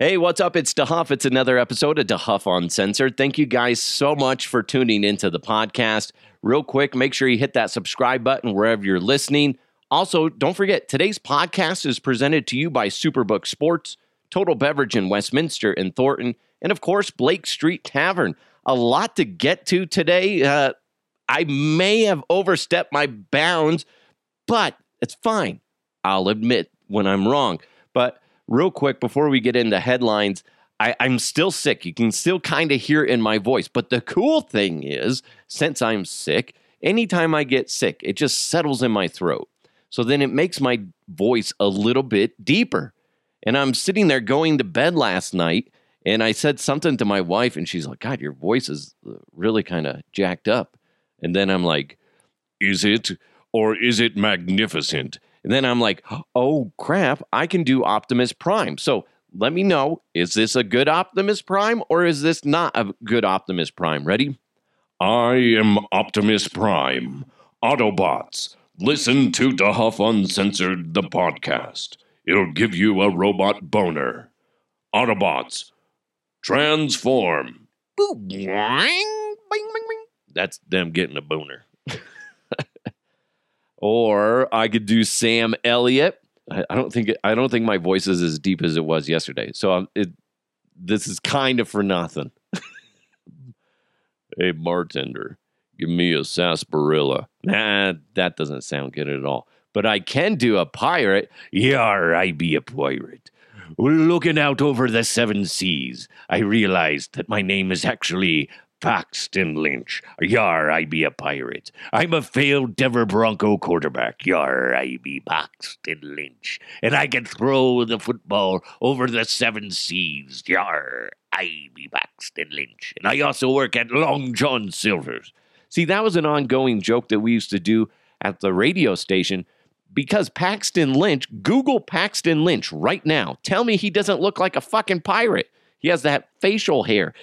Hey, what's up? It's DeHuff. It's another episode of DeHuff Uncensored. Thank you guys so much for tuning into the podcast. Real quick, make sure you hit that subscribe button wherever you're listening. Also, don't forget, today's podcast is presented to you by Superbook Sports, Total Beverage in Westminster and Thornton, and of course, Blake Street Tavern. A lot to get to today. Uh, I may have overstepped my bounds, but it's fine. I'll admit when I'm wrong. But real quick, before we get into headlines, I, I'm still sick. You can still kind of hear in my voice. But the cool thing is, since I'm sick, anytime I get sick, it just settles in my throat. So then it makes my voice a little bit deeper. And I'm sitting there going to bed last night, and I said something to my wife, and she's like, God, your voice is uh, really kind of jacked up. And then I'm like, Is it? Or is it magnificent? And then I'm like, oh crap, I can do Optimus Prime. So let me know is this a good Optimus Prime or is this not a good Optimus Prime? Ready? I am Optimus Prime. Autobots, listen to DeHuff Uncensored, the podcast. It'll give you a robot boner. Autobots, transform. Boom, boing, bing, bing, bing. That's them getting a boner. Or I could do Sam Elliott. I, don't think I don't think my voice is as deep as it was yesterday. So I'm, it, this is kind of for nothing. hey bartender, give me a sarsaparilla. Nah, that doesn't sound good at all. But I can do a pirate. Yeah, I be a pirate. Looking out over the seven seas, I realized that my name is actually Paxton Lynch. Yar, I be a pirate. I'm a failed Denver Bronco quarterback. Yar, I be Paxton Lynch. And I can throw the football over the seven seas. Yar, I be Paxton Lynch. And I also work at Long John Silver's. See, that was an ongoing joke that we used to do at the radio station because Paxton Lynch, Google Paxton Lynch right now. Tell me he doesn't look like a fucking pirate. He has that facial hair.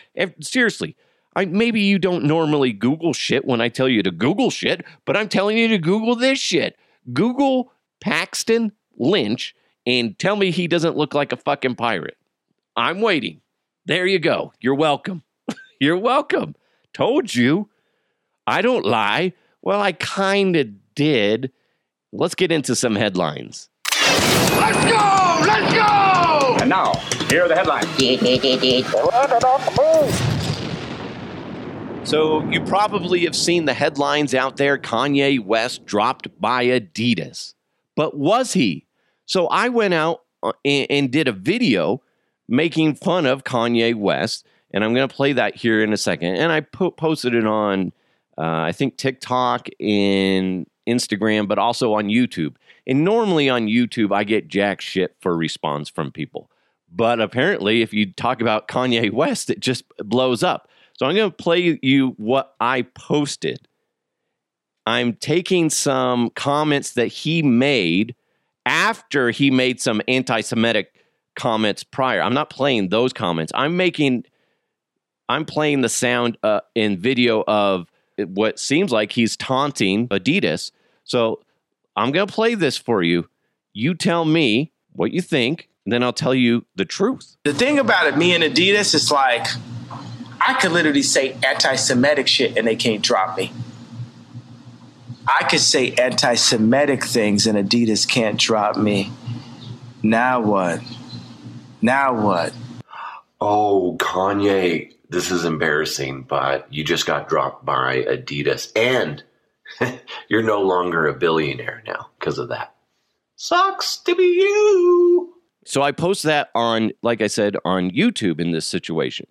Seriously, I, maybe you don't normally Google shit when I tell you to Google shit, but I'm telling you to Google this shit. Google Paxton Lynch and tell me he doesn't look like a fucking pirate. I'm waiting. There you go. You're welcome. You're welcome. Told you. I don't lie. Well, I kind of did. Let's get into some headlines. Let's go! Let's go! And now, here are the headlines. So, you probably have seen the headlines out there Kanye West dropped by Adidas. But was he? So, I went out uh, and, did a video making fun of Kanye West. And I'm going to play that here in a second. And I po- posted it on, uh, I think, TikTok and Instagram, but also on YouTube. And normally on YouTube, I get jack shit for response from people. But apparently, if you talk about Kanye West, it just blows up. So I'm going to play you what I posted. I'm taking some comments that he made after he made some anti Semitic comments prior. I'm not playing those comments. I'm making, I'm playing the sound uh, in video of what seems like he's taunting Adidas. So I'm going to play this for you. You tell me what you think, and then I'll tell you the truth. The thing about it, me and Adidas, is like I could literally say anti-Semitic shit and they can't drop me. I could say anti-Semitic things and Adidas can't drop me. Now what? Now what? Oh, Kanye, this is embarrassing, but you just got dropped by Adidas and you're no longer a billionaire now because of that. Sucks to be you. So I post that on, like I said, on YouTube in this situation.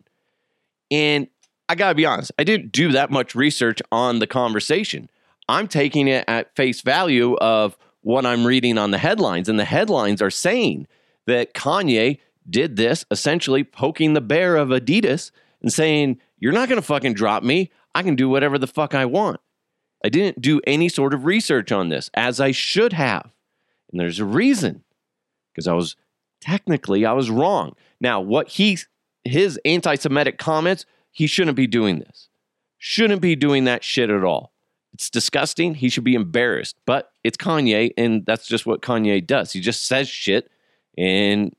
And I got to be honest, I didn't do that much research on the conversation. I'm taking it at face value of what I'm reading on the headlines. And the headlines are saying that Kanye did this, essentially poking the bear of Adidas and saying, You're not going to fucking drop me. I can do whatever the fuck I want. I didn't do any sort of research on this as I should have. And there's a reason because I was technically I was wrong. Now, what he his anti-Semitic comments, he shouldn't be doing this. Shouldn't be doing that shit at all. It's disgusting. He should be embarrassed. But it's Kanye, and that's just what Kanye does. He just says shit, and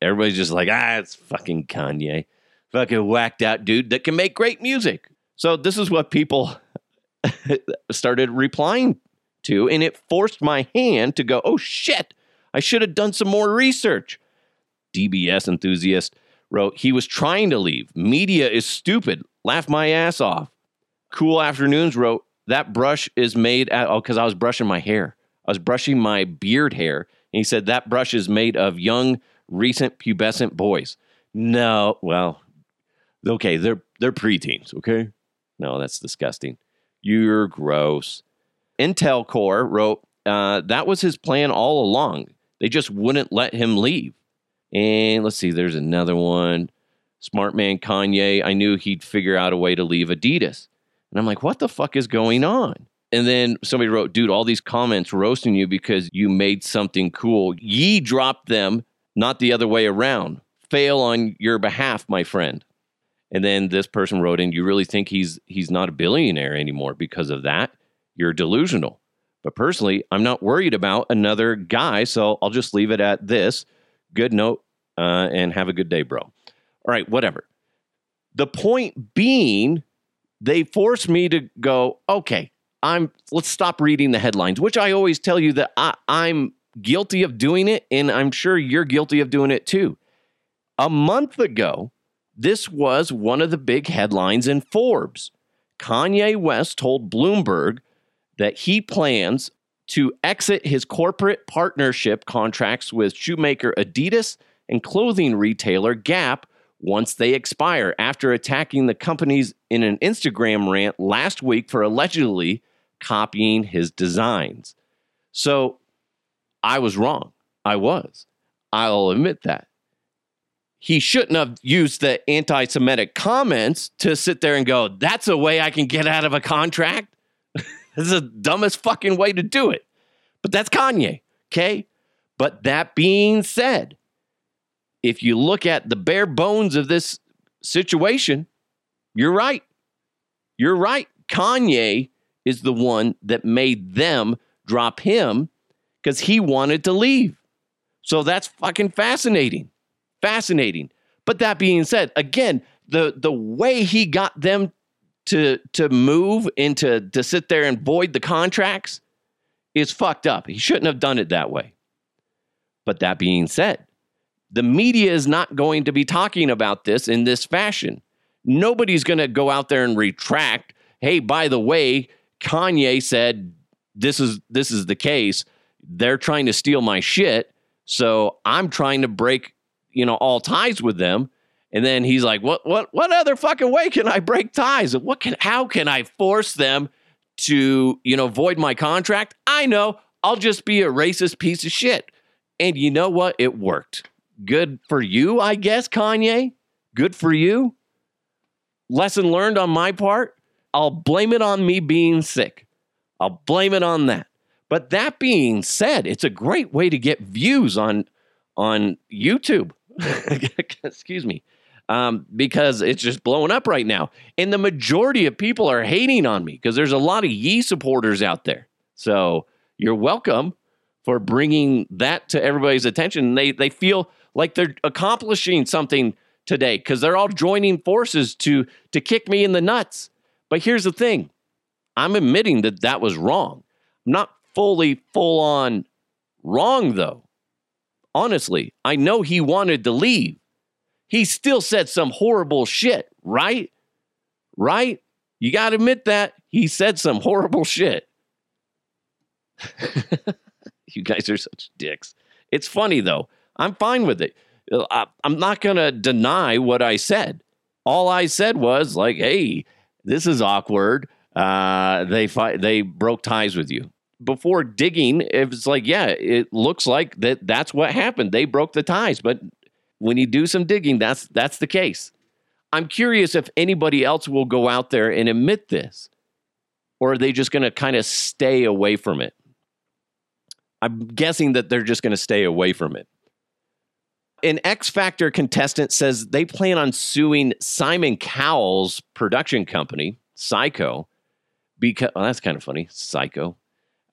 everybody's just like, ah, it's fucking Kanye. Fucking whacked out dude that can make great music. So this is what people started replying to, and it forced my hand to go, oh shit, I should have done some more research. DBS enthusiast wrote, he was trying to leave. Media is stupid. Laugh my ass off. Cool Afternoons wrote, that brush is made at, oh, because I was brushing my hair. I was brushing my beard hair. And he said, that brush is made of young, recent pubescent boys. No, well, okay, they're they're preteens, okay? No, that's disgusting. You're gross. Intel Core wrote, uh, that was his plan all along. They just wouldn't let him leave. And let's see, there's another one. Smart man Kanye, I knew he'd figure out a way to leave Adidas. And I'm like, what the fuck is going on? And then somebody wrote, dude, all these comments roasting you because you made something cool. Ye dropped them, not the other way around. Fail on your behalf, my friend. And then this person wrote in, you really think he's he's not a billionaire anymore because of that? You're delusional. But personally, I'm not worried about another guy, so I'll just leave it at this. Good note, uh, and have a good day, bro. All right, whatever. The point being, they forced me to go, okay, I'm let's stop reading the headlines, which I always tell you that I, I'm guilty of doing it, and I'm sure you're guilty of doing it too. A month ago, this was one of the big headlines in Forbes. Kanye West told Bloomberg that he plans to exit his corporate partnership contracts with shoemaker Adidas and clothing retailer Gap once they expire after attacking the companies in an Instagram rant last week for allegedly copying his designs. So I was wrong. I was. I'll admit that. He shouldn't have used the anti Semitic comments to sit there and go, that's a way I can get out of a contract. This is the dumbest fucking way to do it. But that's Kanye, okay? But that being said, if you look at the bare bones of this situation, you're right. You're right. Kanye is the one that made them drop him because he wanted to leave. So that's fucking fascinating. Fascinating. But that being said, again, the the way he got them to to move into to sit there and void the contracts is fucked up. He shouldn't have done it that way. But that being said, the media is not going to be talking about this in this fashion. Nobody's going to go out there and retract, "Hey, by the way, Kanye said this is this is the case. They're trying to steal my shit, so I'm trying to break, you know, all ties with them." And then he's like, "What what what other fucking way can I break ties? What can how can I force them to, you know, void my contract? I know, I'll just be a racist piece of shit." And you know what? It worked. Good for you, I guess, Kanye. Good for you. Lesson learned on my part. I'll blame it on me being sick. I'll blame it on that. But that being said, it's a great way to get views on on YouTube. Excuse me. Um, because it's just blowing up right now. And the majority of people are hating on me because there's a lot of Ye supporters out there. So you're welcome for bringing that to everybody's attention. They they feel like they're accomplishing something today because they're all joining forces to to kick me in the nuts. But here's the thing I'm admitting that that was wrong. I'm not fully, full on wrong, though. Honestly, I know he wanted to leave. He still said some horrible shit, right? Right? You got to admit that. He said some horrible shit. you guys are such dicks. It's funny, though. I'm fine with it. I'm not going to deny what I said. All I said was, like, hey, this is awkward. Uh, they fi- they broke ties with you before digging. It's like, yeah, it looks like that. That's what happened. They broke the ties, but when you do some digging, that's that's the case. I'm curious if anybody else will go out there and admit this, or are they just going to kind of stay away from it? I'm guessing that they're just going to stay away from it an X Factor contestant says they plan on suing Simon Cowell's production company, Syco, because well, oh, that's kind of funny, Psycho,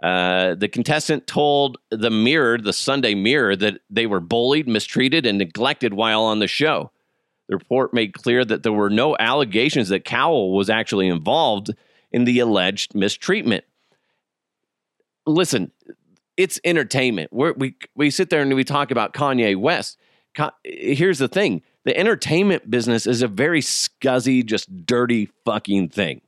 Uh, the contestant told the Mirror, the Sunday Mirror, that they were bullied, mistreated, and neglected while on the show. The report made clear that there were no allegations that Cowell was actually involved in the alleged mistreatment. Listen, it's entertainment. We're, we we sit there and we talk about Kanye West. Here's the thing: the entertainment business is a very scuzzy, just dirty fucking thing.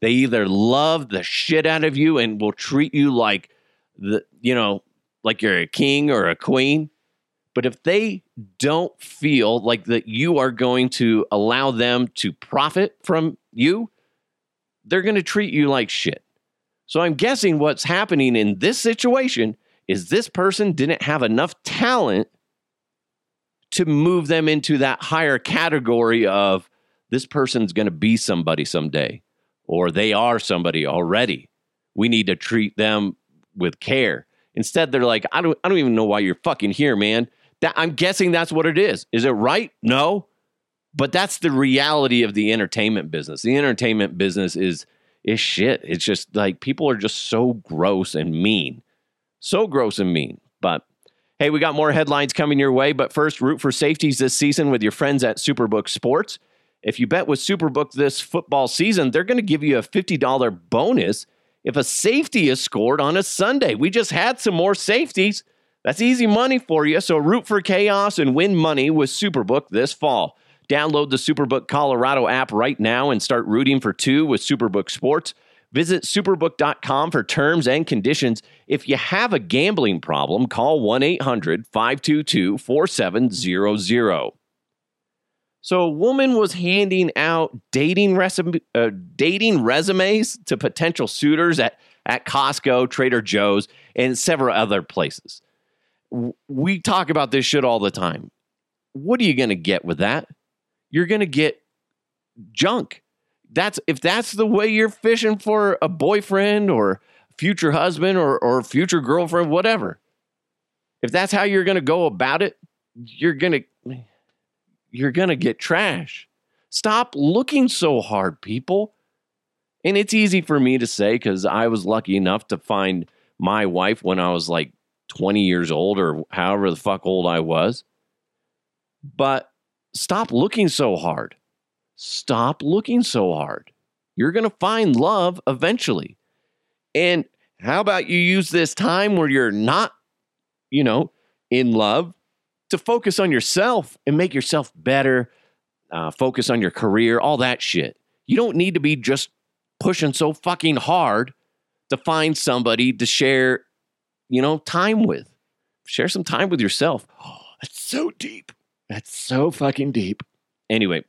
They either love the shit out of you and will treat you like the you know like you're a king or a queen, but if they don't feel like that you are going to allow them to profit from you, they're going to treat you like shit. So I'm guessing what's happening in this situation is this person didn't have enough talent to move them into that higher category of this person's going to be somebody someday or they are somebody already. We need to treat them with care. Instead, they're like, I don't, I don't even know why you're fucking here, man. That, I'm guessing that's what it is. Is it right? No. But that's the reality of the entertainment business. The entertainment business is is shit. It's just like people are just so gross and mean. So gross and mean. But hey, we got more headlines coming your way. But first, root for safeties this season with your friends at Superbook Sports. If you bet with Superbook this football season, they're going to give you a $50 bonus if a safety is scored on a Sunday. We just had some more safeties. That's easy money for you. So root for chaos and win money with Superbook this fall. Download the Superbook Colorado app right now and start rooting for two with Superbook Sports. Visit superbook.com for terms and conditions. If you have a gambling problem, call 1 800 522 4700. So, a woman was handing out dating, resume, uh, dating resumes to potential suitors at, at Costco, Trader Joe's, and several other places. We talk about this shit all the time. What are you going to get with that? You're going to get junk. That's if that's the way you're fishing for a boyfriend or future husband or, or future girlfriend, whatever. If that's how you're going to go about it, you're going to you're going to get trash. Stop looking so hard, people. And it's easy for me to say because I was lucky enough to find my wife when I was like 20 years old or however the fuck old I was. But stop looking so hard. Stop looking so hard. You're going to find love eventually. And how about you use this time where you're not, you know, in love to focus on yourself and make yourself better, uh, focus on your career, all that shit. You don't need to be just pushing so fucking hard to find somebody to share, you know, time with. Share some time with yourself. Oh, that's so deep. That's so fucking deep. Anyway,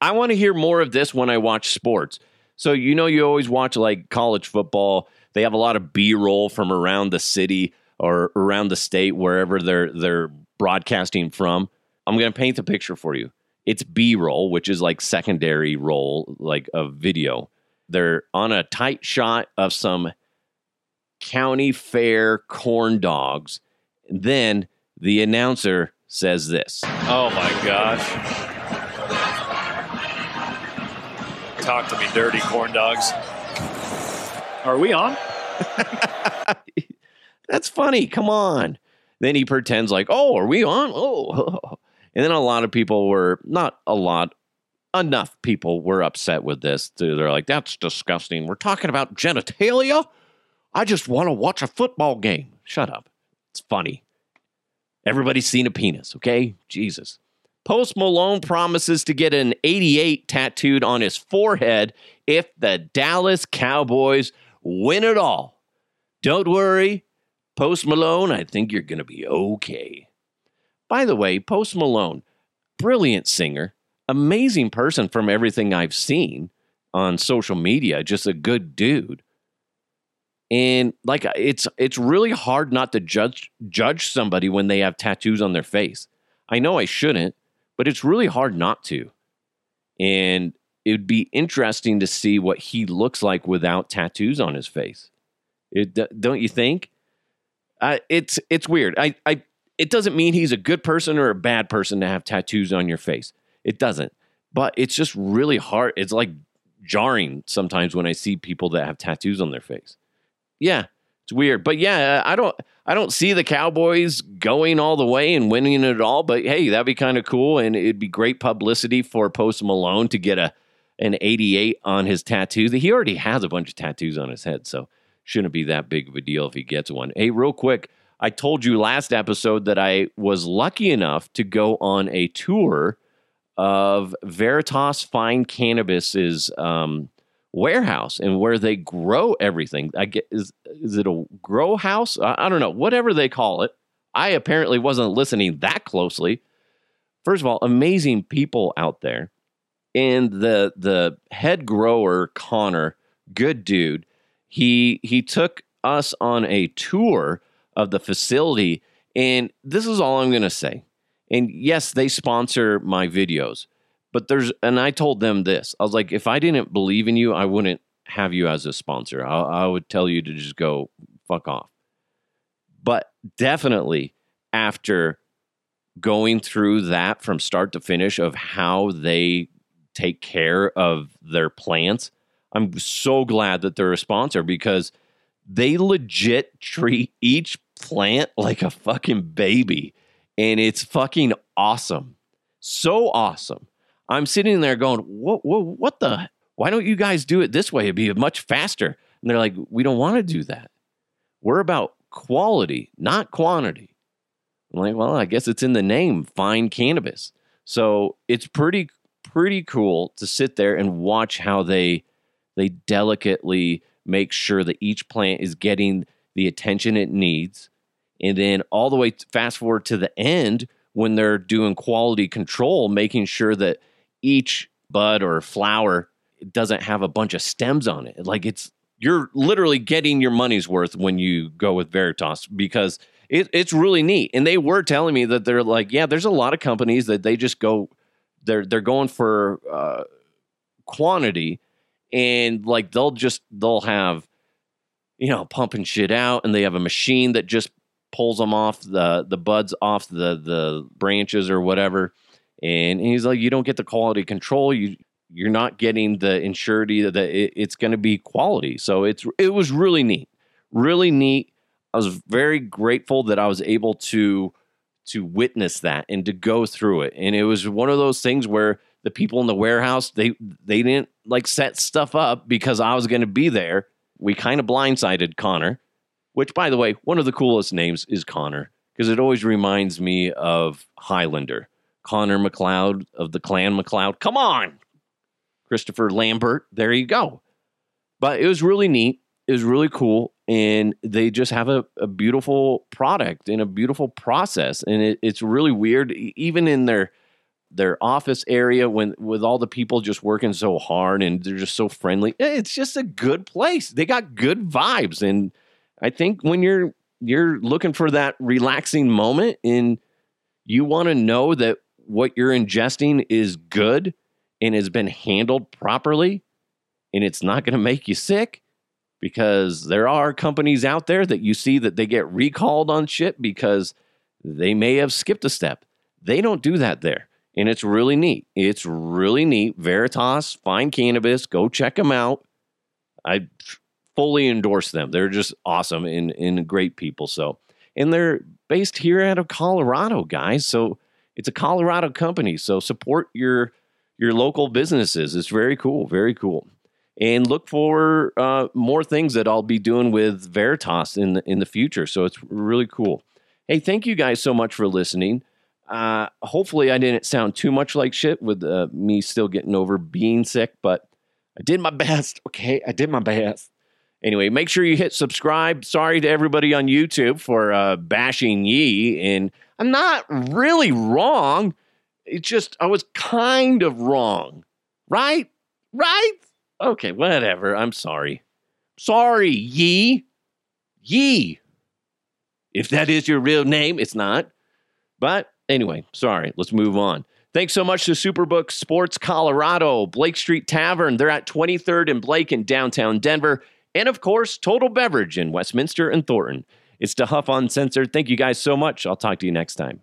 I want to hear more of this when I watch sports. So, you know, you always watch like college football. They have a lot of B roll from around the city or around the state, wherever they're they're broadcasting from. I'm going to paint the picture for you. It's B roll, which is like secondary roll, like a video. They're on a tight shot of some county fair corn dogs. Then the announcer says this. Oh my gosh. Talk to me, dirty corn dogs. Are we on? That's funny. Come on. Then he pretends like, oh, are we on? Oh. And then a lot of people were, not a lot, enough people were upset with this. They're like, that's disgusting. We're talking about genitalia? I just want to watch a football game. Shut up. It's funny. Everybody's seen a penis, okay? Jesus. Post Malone promises to get an 88 tattooed on his forehead if the Dallas Cowboys win it all. Don't worry, Post Malone, I think you're going to be okay. By the way, Post Malone, brilliant singer, amazing person from everything I've seen on social media, just a good dude. And like it's it's really hard not to judge judge somebody when they have tattoos on their face. I know I shouldn't, but it's really hard not to. And it would be interesting to see what he looks like without tattoos on his face. It, don't you think? It's it's weird. I, I it doesn't mean he's a good person or a bad person to have tattoos on your face. It doesn't. But it's just really hard. It's like jarring sometimes when I see people that have tattoos on their face. Yeah, it's weird. But yeah, I don't I don't see the Cowboys going all the way and winning it all. But hey, that'd be kind of cool, and it'd be great publicity for Post Malone to get a an 88 on his tattoo. He already has a bunch of tattoos on his head, so shouldn't be that big of a deal if he gets one. Hey, real quick, I told you last episode that I was lucky enough to go on a tour of Veritas Fine Cannabis's um, warehouse and where they grow everything. I get is is it a grow house? I, I don't know. Whatever they call it. I apparently wasn't listening that closely. First of all, amazing people out there. And the the head grower, Connor, good dude. He he took us on a tour of the facility. And this is all I'm going to say. And yes, they sponsor my videos, but there's, and I told them this I was like, if I didn't believe in you, I wouldn't have you as a sponsor. I, I would tell you to just go fuck off. But definitely after going through that from start to finish of how they take care of their plants, I'm so glad that they're a sponsor because they legit treat each plant like a fucking baby. And it's fucking awesome. So awesome. I'm sitting there going, what, what, what the? Why don't you guys do it this way? It'd be much faster. And they're like, we don't want to do that. We're about quality, not quantity. I'm like, well, I guess it's in the name, fine cannabis. So it's pretty, pretty cool to sit there and watch how they they delicately make sure that each plant is getting the attention it needs and then all the way fast forward to the end when they're doing quality control, making sure that each bud or flower doesn't have a bunch of stems on it. Like it's you're literally getting your money's worth when you go with Veritas because it, it's really neat. And they were telling me that they're like, yeah, there's a lot of companies that they just go, they're they're going for uh, quantity, and like they'll just they'll have, you know, pumping shit out, and they have a machine that just pulls them off the the buds off the the branches or whatever. And he's like, you don't get the quality control. You you're not getting the insurity that it, it's going to be quality. So it's it was really neat, really neat. I was very grateful that I was able to to witness that and to go through it. And it was one of those things where the people in the warehouse they they didn't like set stuff up because I was going to be there. We kind of blindsided Connor which, by the way, one of the coolest names is Connor because it always reminds me of Highlander. Connor MacLeod of the Clan MacLeod. Come on, Christopher Lambert. There you go. But it was really neat. It was really cool. And they just have a, a beautiful product and a beautiful process. And it, it's really weird, even in their their office area when with all the people just working so hard and they're just so friendly. It's just a good place. They got good vibes and I think when you're you're looking for that relaxing moment and you want to know that what you're ingesting is good and has been handled properly and it's not going to make you sick because there are companies out there that you see that they get recalled on shit because they may have skipped a step. They don't do that there. And it's really neat. It's really neat. Veritas, Fine Cannabis, go check them out. I fully endorse them. They're just awesome and, and great people. So, and they're based here out of Colorado, guys. So it's a Colorado company. So support your your local businesses. It's very cool, very cool. And look for uh, more things that I'll be doing with Veritas in the, in the future. So it's really cool. Hey, thank you guys so much for listening. Uh, hopefully, I didn't sound too much like shit with uh, me still getting over being sick, but I did my best. Okay, I did my best. Anyway, make sure you hit subscribe. Sorry to everybody on YouTube for uh, bashing Ye. And I'm not really wrong. It's just, I was kind of wrong. Right? Right? Okay, whatever. I'm sorry. Sorry, Ye. Ye. If that is your real name, it's not. But anyway, sorry. Let's move on. Thanks so much to Superbook Sports Colorado, Blake Street Tavern. They're at 23rd and Blake in downtown Denver and of course, Total Beverage in Westminster and Thornton. It's DeHuff Uncensored. Thank you guys so much. I'll talk to you next time.